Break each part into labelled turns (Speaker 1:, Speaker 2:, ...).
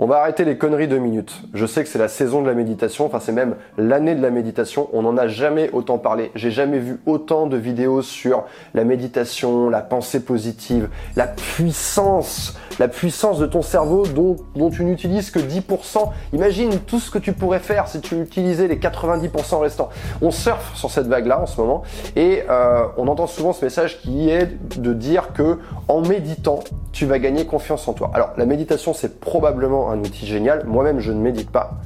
Speaker 1: On va arrêter les conneries deux minutes. Je sais que c'est la saison de la méditation, enfin c'est même l'année de la méditation. On n'en a jamais autant parlé. J'ai jamais vu autant de vidéos sur la méditation, la pensée positive, la puissance, la puissance de ton cerveau dont, dont tu n'utilises que 10%. Imagine tout ce que tu pourrais faire si tu utilisais les 90% restants. On surfe sur cette vague-là en ce moment et euh, on entend souvent ce message qui est de dire que en méditant, tu vas gagner confiance en toi. Alors la méditation c'est probablement un outil génial. Moi-même, je ne médite pas.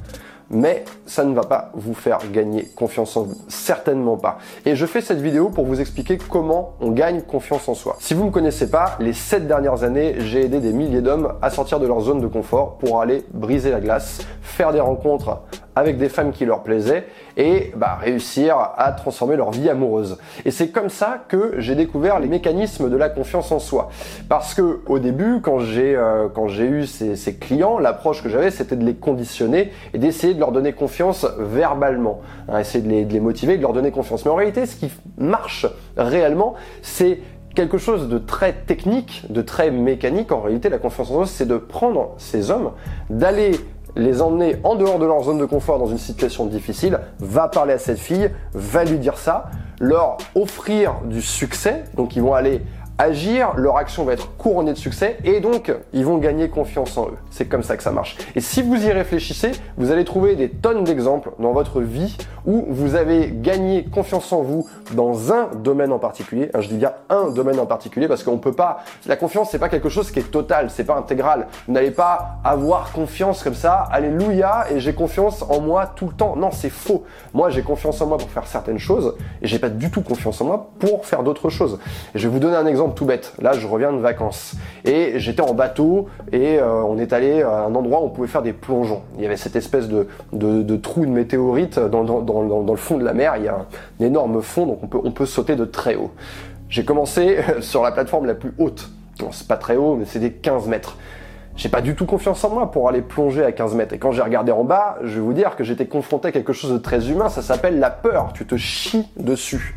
Speaker 1: Mais ça ne va pas vous faire gagner confiance en vous. Certainement pas. Et je fais cette vidéo pour vous expliquer comment on gagne confiance en soi. Si vous ne me connaissez pas, les 7 dernières années, j'ai aidé des milliers d'hommes à sortir de leur zone de confort pour aller briser la glace, faire des rencontres avec des femmes qui leur plaisaient et bah, réussir à transformer leur vie amoureuse. Et c'est comme ça que j'ai découvert les mécanismes de la confiance en soi. Parce que au début, quand j'ai euh, quand j'ai eu ces, ces clients, l'approche que j'avais, c'était de les conditionner et d'essayer de leur donner confiance verbalement, hein, essayer de les, de les motiver, de leur donner confiance. Mais en réalité, ce qui marche réellement, c'est quelque chose de très technique, de très mécanique. En réalité, la confiance en soi, c'est de prendre ces hommes, d'aller les emmener en dehors de leur zone de confort dans une situation difficile, va parler à cette fille, va lui dire ça, leur offrir du succès, donc ils vont aller agir, leur action va être couronnée de succès et donc ils vont gagner confiance en eux. C'est comme ça que ça marche. Et si vous y réfléchissez, vous allez trouver des tonnes d'exemples dans votre vie où vous avez gagné confiance en vous dans un domaine en particulier. Je dis bien un domaine en particulier parce qu'on peut pas. La confiance, c'est pas quelque chose qui est total, c'est pas intégral. Vous n'allez pas avoir confiance comme ça. Alléluia et j'ai confiance en moi tout le temps. Non, c'est faux. Moi, j'ai confiance en moi pour faire certaines choses et j'ai pas du tout confiance en moi pour faire d'autres choses. je vais vous donner un exemple tout bête. Là, je reviens de vacances et j'étais en bateau et euh, on est allé à un endroit où on pouvait faire des plongeons. Il y avait cette espèce de, trou de météorite dans, le fond de la mer. Il y a un, énorme fond, donc on peut, sauter de très haut. J'ai commencé sur la plateforme la plus haute. c'est pas très haut, mais c'est des 15 mètres. J'ai pas du tout confiance en moi pour aller plonger à 15 mètres. Et quand j'ai regardé en bas, je vais vous dire que j'étais confronté à quelque chose de très humain. Ça s'appelle la peur. Tu te chies dessus.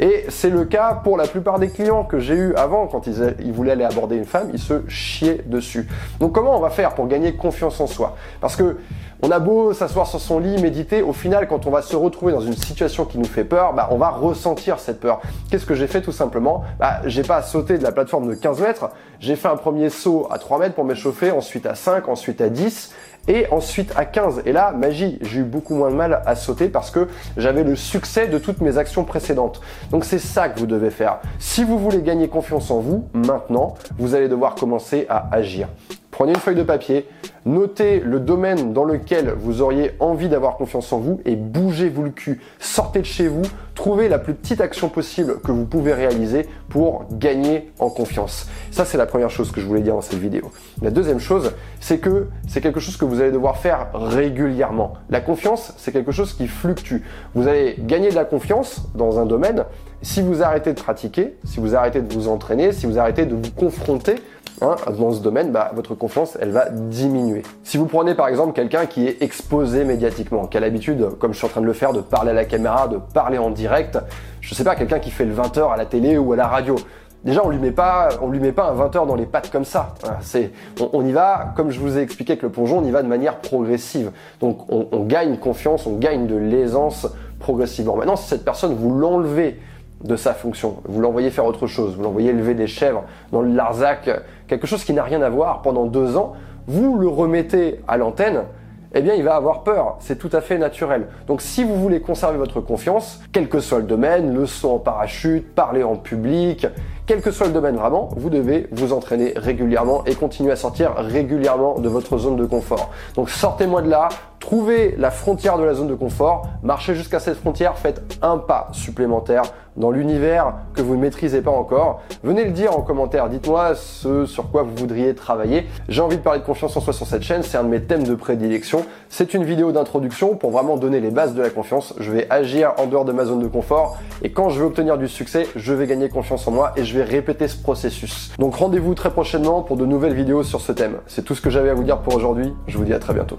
Speaker 1: Et c'est le cas pour la plupart des clients que j'ai eu avant, quand ils, voulaient aller aborder une femme, ils se chiaient dessus. Donc comment on va faire pour gagner confiance en soi? Parce que on a beau s'asseoir sur son lit, méditer, au final, quand on va se retrouver dans une situation qui nous fait peur, bah, on va ressentir cette peur. Qu'est-ce que j'ai fait tout simplement? Bah, J'ai pas sauté de la plateforme de 15 mètres, j'ai fait un premier saut à 3 mètres pour m'échauffer, ensuite à 5, ensuite à 10, et ensuite à 15. Et là, magie, j'ai eu beaucoup moins de mal à sauter parce que j'avais le succès de toutes mes actions précédentes. Donc c'est ça que vous devez faire. Si vous voulez gagner confiance en vous, maintenant, vous allez devoir commencer à agir. Prenez une feuille de papier, notez le domaine dans lequel vous auriez envie d'avoir confiance en vous et bougez-vous le cul. Sortez de chez vous, trouvez la plus petite action possible que vous pouvez réaliser pour gagner en confiance. Ça, c'est la première chose que je voulais dire dans cette vidéo. La deuxième chose, c'est que c'est quelque chose que vous allez devoir faire régulièrement. La confiance, c'est quelque chose qui fluctue. Vous allez gagner de la confiance dans un domaine si vous arrêtez de pratiquer, si vous arrêtez de vous entraîner, si vous arrêtez de vous confronter Hein, dans ce domaine, bah, votre confiance, elle va diminuer. Si vous prenez par exemple quelqu'un qui est exposé médiatiquement, qui a l'habitude, comme je suis en train de le faire, de parler à la caméra, de parler en direct, je sais pas, quelqu'un qui fait le 20h à la télé ou à la radio, Déjà, on lui met pas, on lui met pas un 20 heures dans les pattes comme ça. c'est, on, y va, comme je vous ai expliqué avec le plongeon, on y va de manière progressive. Donc, on, on gagne confiance, on gagne de l'aisance progressivement. Maintenant, si cette personne vous l'enlevez de sa fonction. Vous l'envoyez faire autre chose, vous l'envoyez élever des chèvres dans le Larzac, quelque chose qui n'a rien à voir pendant deux ans, vous le remettez à l'antenne, eh bien il va avoir peur. C'est tout à fait naturel. Donc si vous voulez conserver votre confiance, quel que soit le domaine, le saut en parachute, parler en public, quel que soit le domaine vraiment, vous devez vous entraîner régulièrement et continuer à sortir régulièrement de votre zone de confort. Donc sortez-moi de là, trouvez la frontière de la zone de confort, marchez jusqu'à cette frontière, faites un pas supplémentaire dans l'univers que vous ne maîtrisez pas encore. Venez le dire en commentaire, dites-moi ce sur quoi vous voudriez travailler. J'ai envie de parler de confiance en soi sur cette chaîne, c'est un de mes thèmes de prédilection. C'est une vidéo d'introduction pour vraiment donner les bases de la confiance. Je vais agir en dehors de ma zone de confort et quand je vais obtenir du succès, je vais gagner confiance en moi et je vais répéter ce processus. Donc rendez-vous très prochainement pour de nouvelles vidéos sur ce thème. C'est tout ce que j'avais à vous dire pour aujourd'hui. Je vous dis à très bientôt.